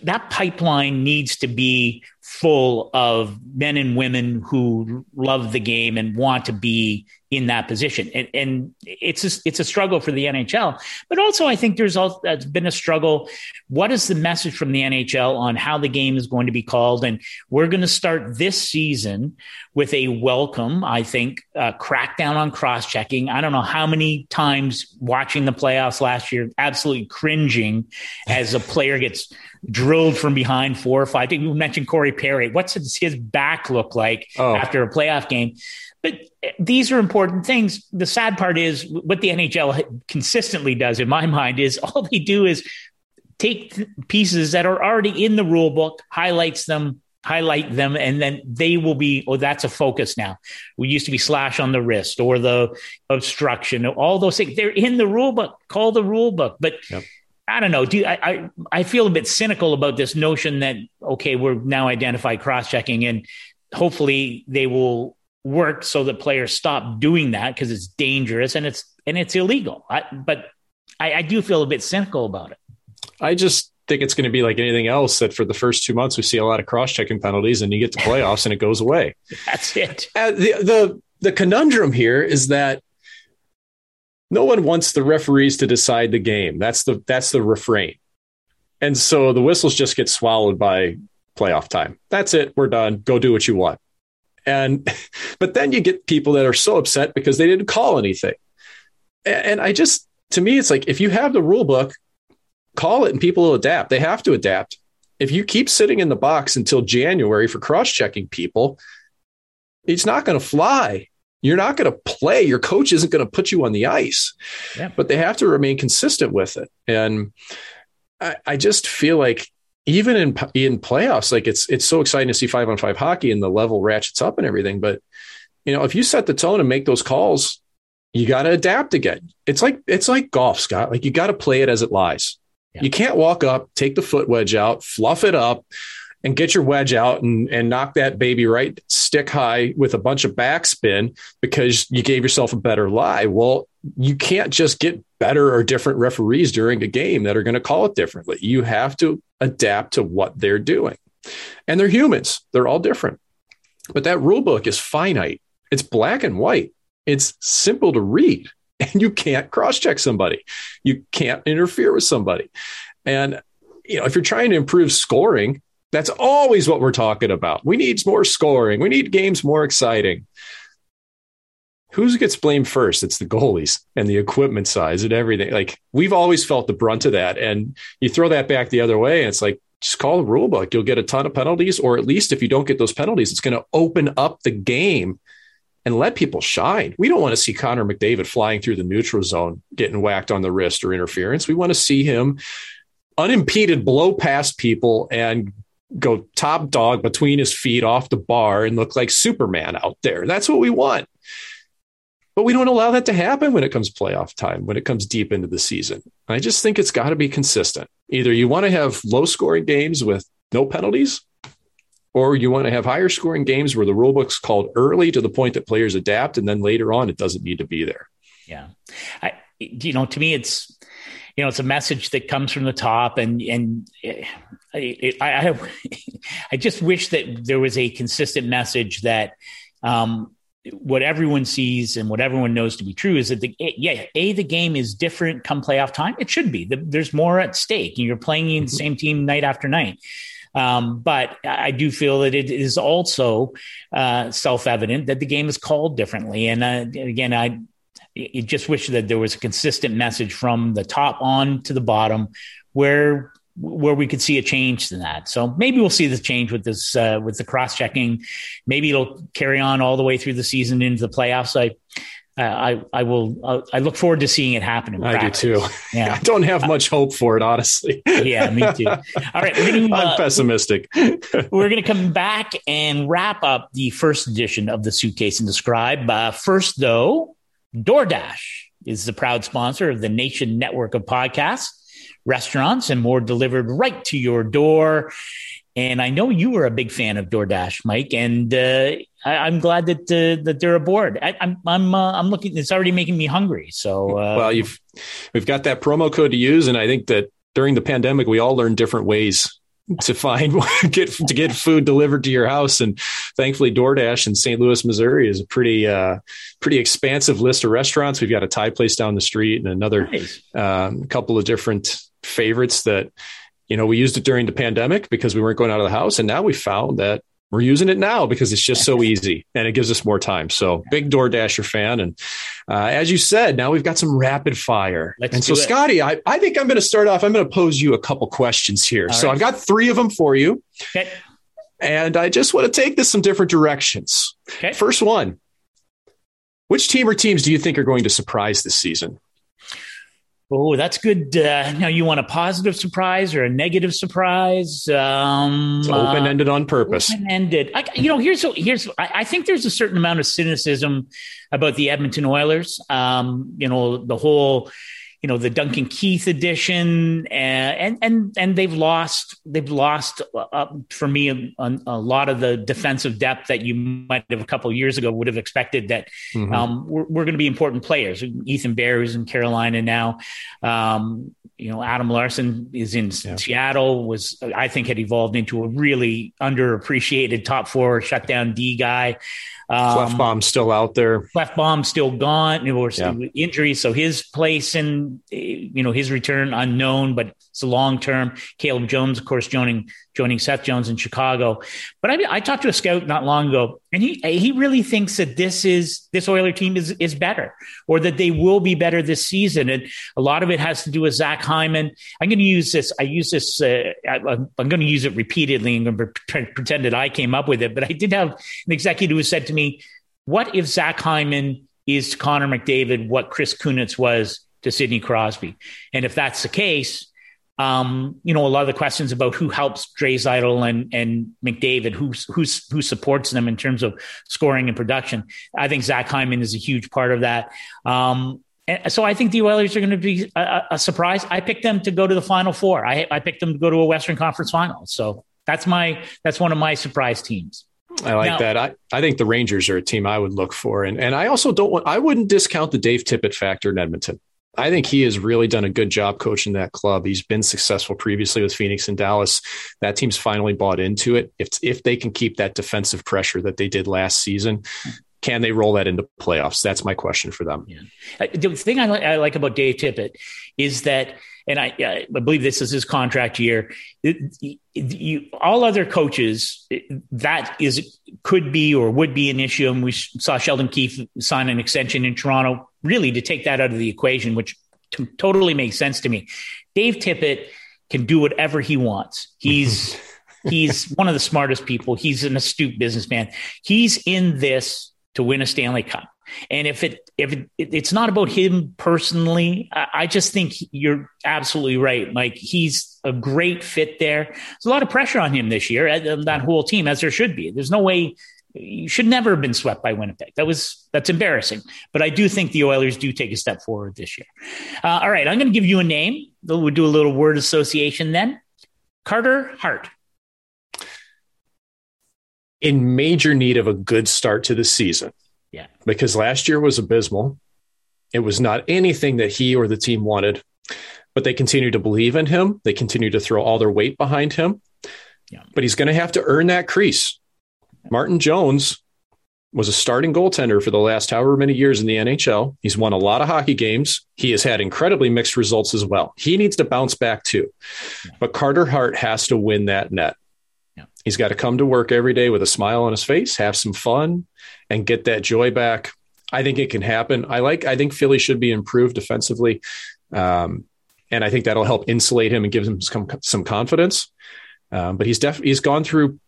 that pipeline needs to be full of men and women who love the game and want to be in that position. And, and it's a, it's a struggle for the NHL, but also I think there's also has been a struggle. What is the message from the NHL on how the game is going to be called? And we're going to start this season with a welcome, I think, uh, crackdown on cross checking. I don't know how many times watching the playoffs last year, absolutely cringing as a player gets drilled from behind four or five. I think you mentioned Corey Perry. What's his back look like oh. after a playoff game? But eh, these are important things. The sad part is what the NHL consistently does, in my mind, is all they do is take pieces that are already in the rule book, highlights them, highlight them, and then they will be, oh, that's a focus now. We used to be slash on the wrist or the obstruction, all those things. They're in the rule book. Call the rule book. But yep. I don't know. Do I, I, I feel a bit cynical about this notion that okay, we're now identified cross checking, and hopefully they will work so that players stop doing that because it's dangerous and it's and it's illegal. I, but I, I do feel a bit cynical about it. I just think it's going to be like anything else that for the first two months we see a lot of cross checking penalties and you get to playoffs and it goes away. That's it. Uh, the the the conundrum here is that no one wants the referees to decide the game. That's the that's the refrain. And so the whistles just get swallowed by playoff time. That's it. We're done. Go do what you want. And but then you get people that are so upset because they didn't call anything. And I just to me it's like if you have the rule book, call it and people will adapt. They have to adapt. If you keep sitting in the box until January for cross-checking people, it's not going to fly. You're not going to play. Your coach isn't going to put you on the ice, yeah. but they have to remain consistent with it. And I, I just feel like even in in playoffs, like it's it's so exciting to see five on five hockey and the level ratchets up and everything. But you know, if you set the tone and make those calls, you got to adapt again. It's like it's like golf, Scott. Like you got to play it as it lies. Yeah. You can't walk up, take the foot wedge out, fluff it up, and get your wedge out and, and knock that baby right stick high with a bunch of backspin because you gave yourself a better lie. Well, you can't just get better or different referees during a game that are going to call it differently. You have to adapt to what they're doing. And they're humans, they're all different. But that rule book is finite, it's black and white, it's simple to read. And you can't cross check somebody. You can't interfere with somebody. And you know, if you're trying to improve scoring, that's always what we're talking about. We need more scoring. We need games more exciting. Who gets blamed first? It's the goalies and the equipment size and everything. Like we've always felt the brunt of that. And you throw that back the other way, and it's like, just call the rule book. You'll get a ton of penalties, or at least if you don't get those penalties, it's going to open up the game and let people shine. We don't want to see Connor McDavid flying through the neutral zone, getting whacked on the wrist or interference. We want to see him unimpeded blow past people and go top dog between his feet off the bar and look like Superman out there. That's what we want. But we don't allow that to happen when it comes playoff time, when it comes deep into the season. I just think it's got to be consistent. Either you want to have low scoring games with no penalties, or you want to have higher scoring games where the rule book's called early to the point that players adapt, and then later on it doesn't need to be there. Yeah. I, you know, to me, it's you know, it's a message that comes from the top, and and it, it, I I, I just wish that there was a consistent message that um, what everyone sees and what everyone knows to be true is that the yeah a the game is different come playoff time. It should be. The, there's more at stake. And you're playing in the mm-hmm. same team night after night. Um, but I do feel that it is also uh, self evident that the game is called differently. And uh, again, I you just wish that there was a consistent message from the top on to the bottom where where we could see a change in that. So maybe we'll see the change with this uh, with the cross checking. Maybe it'll carry on all the way through the season into the playoffs. I I I will uh, I look forward to seeing it happen. In I practice. do too. Yeah, I don't have much hope for it, honestly. yeah, me too. All right, we're gonna, I'm uh, pessimistic. we're going to come back and wrap up the first edition of the Suitcase and the Scribe. Uh, first, though, DoorDash is the proud sponsor of the Nation Network of podcasts, restaurants, and more delivered right to your door. And I know you were a big fan of DoorDash, Mike, and uh, I, am glad that uh, that they're aboard. I, I'm I'm uh, I'm looking. It's already making me hungry. So uh, well, you've we've got that promo code to use, and I think that during the pandemic, we all learned different ways to find get to get food delivered to your house. And thankfully, DoorDash in St. Louis, Missouri, is a pretty uh, pretty expansive list of restaurants. We've got a Thai place down the street and another nice. um, couple of different favorites that you know we used it during the pandemic because we weren't going out of the house, and now we found that we're using it now because it's just so easy and it gives us more time. So big DoorDasher fan. And uh, as you said, now we've got some rapid fire. Let's and so. Scotty, I, I think I'm going to start off. I'm going to pose you a couple questions here. All so right. I've got three of them for you. Okay. And I just want to take this some different directions. Okay. First one Which team or teams do you think are going to surprise this season? Oh, that's good. Uh, now, you want a positive surprise or a negative surprise? Um, open ended uh, on purpose. Open ended. You know, here's here's. I, I, think there's a certain amount of cynicism about the Edmonton Oilers. Um, you know, the whole you know the Duncan Keith edition, and and and they've lost they've lost uh, for me a, a, lot of the defensive depth that you might have a couple years ago would have expected that mm-hmm. um, we're, we're going to be important players. Ethan Bear is in Carolina now. Um, you know, Adam Larsson is in yeah. Seattle. Was I think had evolved into a really underappreciated top four shutdown D guy. Um, bomb still out there. bomb still gone. Know, yeah. injury, so his place and you know his return unknown, but it's a long term. Caleb Jones, of course, joining joining Seth Jones in Chicago. But I, I talked to a scout not long ago, and he he really thinks that this is this Oiler team is is better, or that they will be better this season. And a lot of it has to do with Zach Hyman. I'm going to use this. I use this. Uh, I, am going to use it repeatedly and pretend that I came up with it. But I did have an executive who said to me, "What if Zach Hyman is to Connor McDavid what Chris Kunitz was?" To Sidney Crosby. And if that's the case, um, you know, a lot of the questions about who helps Draisaitl and and McDavid, who who's who supports them in terms of scoring and production. I think Zach Hyman is a huge part of that. Um, and so I think the Oilers are going to be a, a, surprise. I picked them to go to the Final Four. I, I picked them to go to a Western Conference Final. So that's my that's one of my surprise teams. I like now, that. I, I think the Rangers are a team I would look for, and and I also don't want I wouldn't discount the Dave Tippett factor in Edmonton. I think he has really done a good job coaching that club. He's been successful previously with Phoenix and Dallas. That team's finally bought into it. If if they can keep that defensive pressure that they did last season, can they roll that into playoffs? That's my question for them. Yeah. Uh, the thing I, like, I like about Dave Tippett is that, and I, I believe this is his contract year. It, you, all other coaches, that is could be or would be an issue. And we saw Sheldon Keefe sign an extension in Toronto really to take that out of the equation, which t- totally makes sense to me. Dave Tippett can do whatever he wants. He's he's one of the smartest people. He's an astute businessman. He's in this to win a Stanley Cup. And if it if it, it's not about him personally, I, just think you're absolutely right. Like he's a great fit there. There's a lot of pressure on him this year, uh, that whole team, as there should be. There's no way you should never have been swept by Winnipeg. That was that's embarrassing. But I do think the Oilers do take a step forward this year. Uh, all right, I'm going to give you a name. We'll do a little word association then. Carter Hart. In major need of a good start to the season. Yeah. Because last year was abysmal. It was not anything that he or the team wanted, but they continue to believe in him. They continue to throw all their weight behind him. Yeah. But he's going to have to earn that crease. Martin Jones was a starting goaltender for the last however many years in the NHL. He's won a lot of hockey games. He has had incredibly mixed results as well. He needs to bounce back too. But Carter Hart has to win that net. He's got to come to work every day with a smile on his face, have some fun, and get that joy back. I think it can happen. I like. I think Philly should be improved defensively, um, and I think that'll help insulate him and give him some some confidence. Um, but he's definitely he's gone through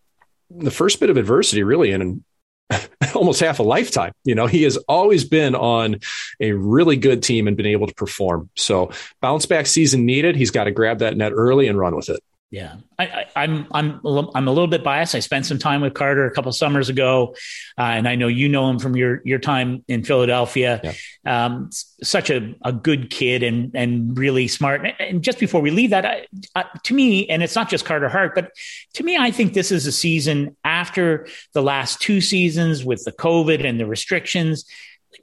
the first bit of adversity really in almost half a lifetime. You know, he has always been on a really good team and been able to perform. So bounce back season needed. He's got to grab that net early and run with it. Yeah, I, am I'm, I'm I'm a little bit biased. I spent some time with Carter a couple summers ago, uh, and I know you know him from your your time in Philadelphia. Yeah. Um, such a, a good kid and and really smart. And just before we leave that, I, uh, to me, and it's not just Carter Hart, but to me, I think this is a season after the last two seasons with the COVID and the restrictions.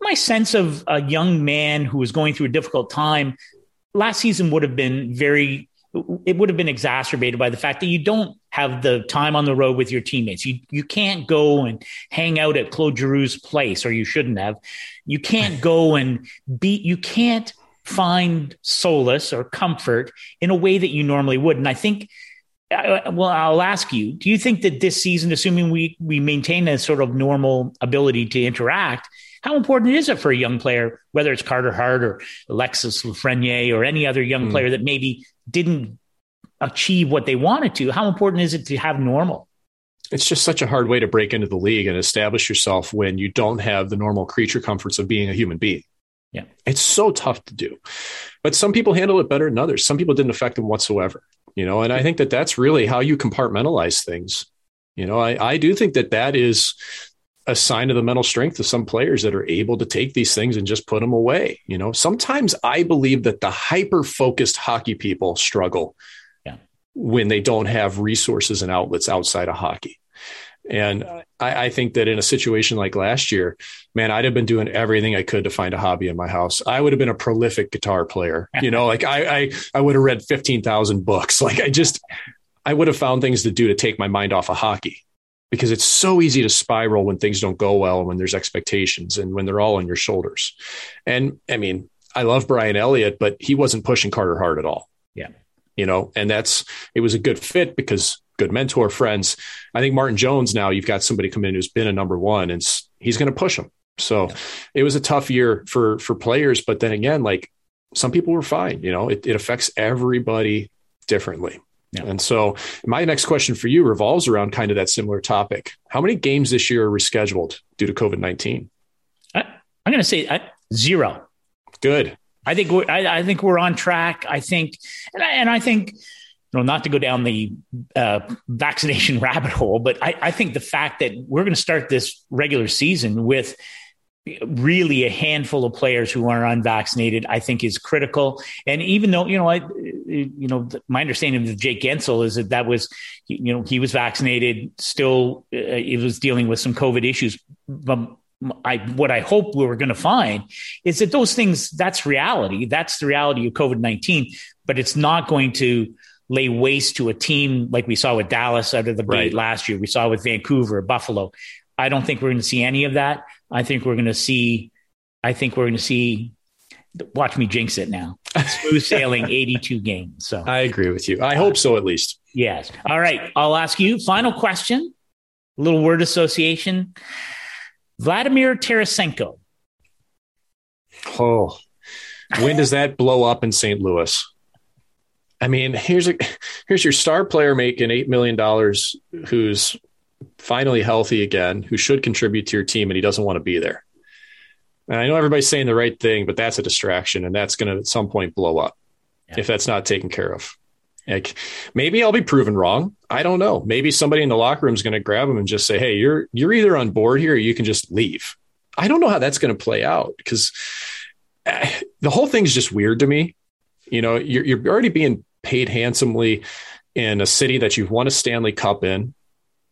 My sense of a young man who was going through a difficult time last season would have been very it would have been exacerbated by the fact that you don't have the time on the road with your teammates. You you can't go and hang out at Claude Giroux's place, or you shouldn't have. You can't go and be. You can't find solace or comfort in a way that you normally would. And I think. Well, I'll ask you: Do you think that this season, assuming we we maintain a sort of normal ability to interact, how important is it for a young player, whether it's Carter Hart or Alexis Lafreniere or any other young mm. player that maybe didn't achieve what they wanted to, how important is it to have normal? It's just such a hard way to break into the league and establish yourself when you don't have the normal creature comforts of being a human being. Yeah. It's so tough to do. But some people handle it better than others. Some people didn't affect them whatsoever, you know, and I think that that's really how you compartmentalize things. You know, I, I do think that that is a sign of the mental strength of some players that are able to take these things and just put them away. You know, sometimes I believe that the hyper focused hockey people struggle yeah. when they don't have resources and outlets outside of hockey. And I, I, think that in a situation like last year, man, I'd have been doing everything I could to find a hobby in my house. I would have been a prolific guitar player. You know, like I, I, I would have read 15,000 books. Like I just, I would have found things to do to take my mind off of hockey because it's so easy to spiral when things don't go well and when there's expectations and when they're all on your shoulders. And I mean, I love Brian Elliott, but he wasn't pushing Carter Hart at all. Yeah. You know, and that's, it was a good fit because good mentor friends. I think Martin Jones now you've got somebody come in who's been a number one and he's going to push him. So yeah. it was a tough year for for players, but then again, like some people were fine. You know, it, it affects everybody differently. Yeah. And so my next question for you revolves around kind of that similar topic. How many games this year are rescheduled due to COVID nineteen? I'm going to say uh, zero. Good. I think we're, I, I, think we're on track. I think, and I, and I think you know, not to go down the uh, vaccination rabbit hole, but I, I think the fact that we're going to start this regular season with really a handful of players who are unvaccinated, I think is critical. And even though, you know, I, you know, my understanding of Jake Guentzel is that that was, you know, he was vaccinated, still, uh, he was dealing with some COVID issues. But I, what I hope we're going to find is that those things, that's reality. That's the reality of COVID 19, but it's not going to lay waste to a team like we saw with Dallas out of the right. last year. We saw with Vancouver, Buffalo. I don't think we're going to see any of that. I think we're going to see. I think we're going to see. Watch me jinx it now. Smooth sailing, eighty-two games. So I agree with you. I hope so, at least. Yes. All right. I'll ask you final question. A little word association. Vladimir Tarasenko. Oh, when does that blow up in St. Louis? I mean, here's a here's your star player making eight million dollars, who's finally healthy again, who should contribute to your team, and he doesn't want to be there. And I know everybody's saying the right thing, but that's a distraction, and that's going to at some point blow up yeah. if that's not taken care of. Like maybe I'll be proven wrong. I don't know. Maybe somebody in the locker room is going to grab him and just say, "Hey, you're you're either on board here, or you can just leave." I don't know how that's going to play out because eh, the whole thing's just weird to me. You know, you're, you're already being paid handsomely in a city that you've won a Stanley Cup in.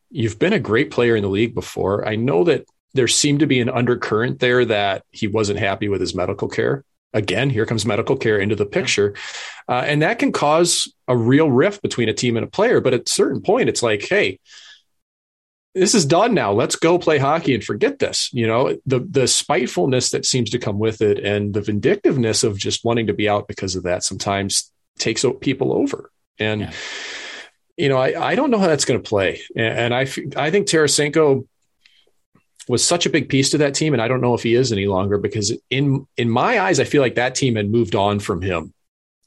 You've been a great player in the league before. I know that there seemed to be an undercurrent there that he wasn't happy with his medical care. Again, here comes medical care into the picture. Uh, and that can cause a real rift between a team and a player. But at a certain point, it's like, hey, this is done now. Let's go play hockey and forget this. You know, the the spitefulness that seems to come with it and the vindictiveness of just wanting to be out because of that sometimes takes people over. And, yeah. You know, I, I don't know how that's going to play. And, I, I think Tarasenko was such a big piece to that team. And I don't know if he is any longer because in, in my eyes, I feel like that team had moved on from him,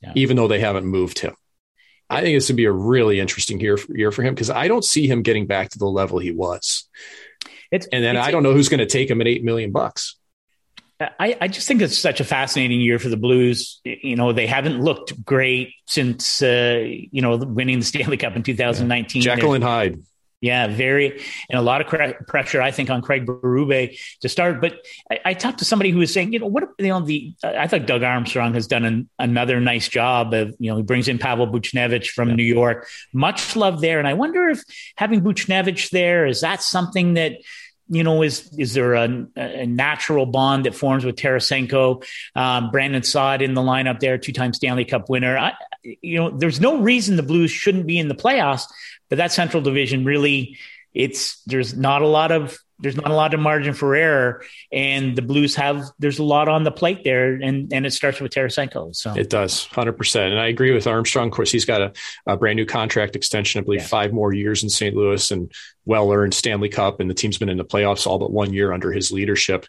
yeah. even though they haven't moved him. I think this would be a really interesting year for, year for him because I don't see him getting back to the level he was. It's, and then I don't know who's going to take him at eight million bucks. I, I, just think it's such a fascinating year for the Blues. You know, they haven't looked great since uh, you know winning the Stanley Cup in 2019. Yeah. And Hyde. Yeah, very, and a lot of cre- pressure, I think, on Craig Berube to start. But I, I, talked to somebody who was saying, you know, what you know, the I thought Doug Armstrong has done an, another nice job of, you know, he brings in Pavel Buchnevich from yeah. New York, much love there, and I wonder if having Buchnevich there is that something that you know, is is there a, a natural bond that forms with Tarasenko? Um, Brandon Saad in the lineup there, two time Stanley Cup winner. I, you know, there's no reason the Blues shouldn't be in the playoffs, but that Central Division really, it's there's not a lot of there's not a lot of margin for error, and the Blues have there's a lot on the plate there, and and it starts with Tarasenko. So it does, hundred percent, and I agree with Armstrong. Of course, he's got a, a brand new contract extension, I believe, yeah. five more years in St. Louis, and well earned Stanley Cup, and the team's been in the playoffs all but one year under his leadership.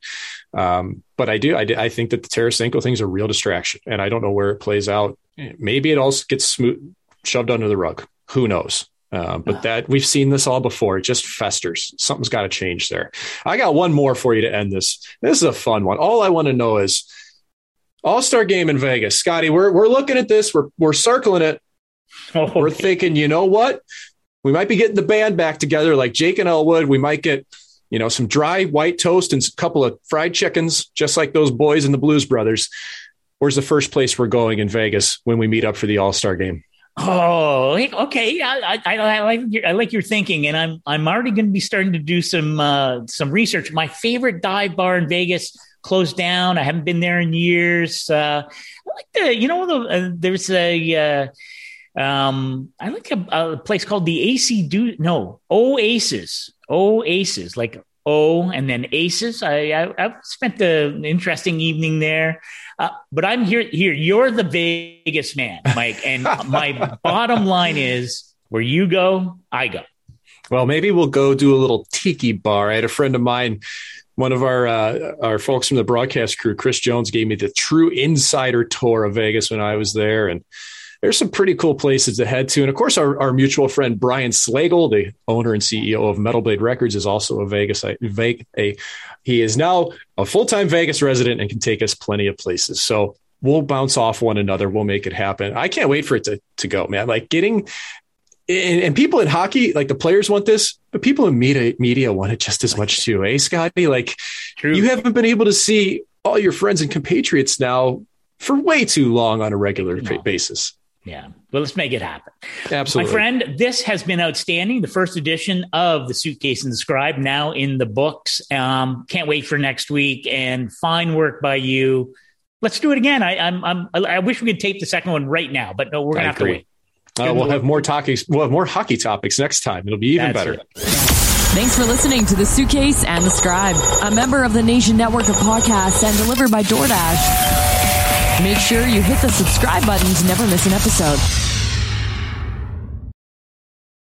Um, but I do, I, I think that the Tarasenko thing's a real distraction, and I don't know where it plays out. Maybe it all gets smooth, shoved under the rug. Who knows? Uh, but that we've seen this all before. It just festers. Something's got to change there. I got one more for you to end this. This is a fun one. All I want to know is All Star game in Vegas, Scotty. We're we're looking at this. We're we're circling it. Oh, we're thinking, you know what? We might be getting the band back together, like Jake and Elwood. We might get, you know, some dry white toast and a couple of fried chickens, just like those boys in the Blues Brothers. Where's the first place we're going in Vegas when we meet up for the All Star game? Oh, okay. I, I, I, like your, I like your thinking, and I'm I'm already going to be starting to do some uh, some research. My favorite dive bar in Vegas closed down. I haven't been there in years. Uh, I like the you know the, uh, there's a uh, um, I like a, a, place called the AC Do no Oasis Oasis like O and then Aces. I, I have spent an interesting evening there. Uh, but I'm here. Here, you're the Vegas man, Mike. And my bottom line is, where you go, I go. Well, maybe we'll go do a little tiki bar. I had a friend of mine, one of our uh, our folks from the broadcast crew, Chris Jones, gave me the true insider tour of Vegas when I was there, and there's some pretty cool places to head to. And of course, our, our mutual friend Brian Slagel, the owner and CEO of Metal Blade Records, is also a Vegas a, a he is now a full time Vegas resident and can take us plenty of places. So we'll bounce off one another. We'll make it happen. I can't wait for it to to go, man. Like getting and, and, people in hockey, like the players want this, but people in media media want it just as much too, eh, Scotty? Like True. you haven't been able to see all your friends and compatriots now for way too long on a regular no. basis. Yeah. Well, let's make it happen. Absolutely. My friend, this has been outstanding. The first edition of The Suitcase and the Scribe now in the books. Um, can't wait for next week and fine work by you. Let's do it again. I, I'm, I'm, I wish we could tape the second one right now, but no, we're going to have to wait. Uh, we'll have more topics. We'll have more hockey topics next time. It'll be even That's better. It. Thanks for listening to The Suitcase and the Scribe, a member of the Nation Network of Podcasts and delivered by DoorDash. Make sure you hit the subscribe button to never miss an episode.